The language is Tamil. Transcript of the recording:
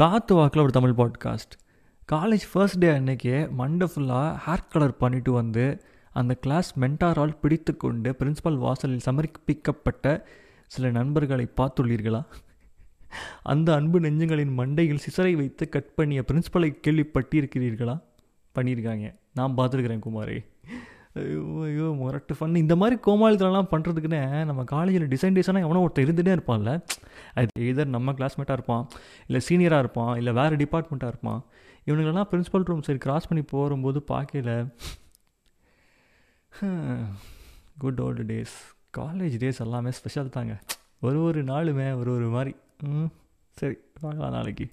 காற்று வாக்கில் ஒரு Tamil podcast college first day அன்னைக்கே மண்டை ஃபுல்லாக ஹேர் கலர் பண்ணிட்டு வந்து அந்த கிளாஸ் மென்டாரால் பிடித்து கொண்டு பிரின்ஸிபால் வாசலில் சமர்ப்பிக்கப்பட்ட சில நண்பர்களை பார்த்துள்ளீர்களா? அந்த அன்பு நெஞ்சங்களின் மண்டையில் சிசரை வைத்து கட் பண்ணிய பிரின்ஸிபலை கேள்விப்பட்டிருக்கிறீர்களா? பண்ணியிருக்காங்க. நான் பார்த்துருக்குறேன் குமாரி. ஐயோ ஐயோ முரட்டு ஃபன் இந்த மாதிரி கோமாளித்தனம்லாம் பண்ணுறதுக்குன்னு நம்ம காலேஜில் டிசைன் டிசைனாக எவனோ ஒருத்தர் இருந்துகிட்டே இருப்பான்ல. அது எதர் நம்ம கிளாஸ்மேட்டாக இருப்பான் இல்லை சீனியராக இருப்பான் இல்லை வேறு டிபார்ட்மெண்ட்டாக இருப்பான். இவனுங்களெல்லாம் பிரின்ஸிபல் ரூம் சரி கிராஸ் பண்ணி போகும்போது பார்க்கல good old days college days எல்லாமே ஸ்பெஷல் தாங்க. ஒரு ஒரு நாளுமே ஒரு ஒரு மாதிரி. ம் சரி பார்க்கலாம் நாளைக்கு.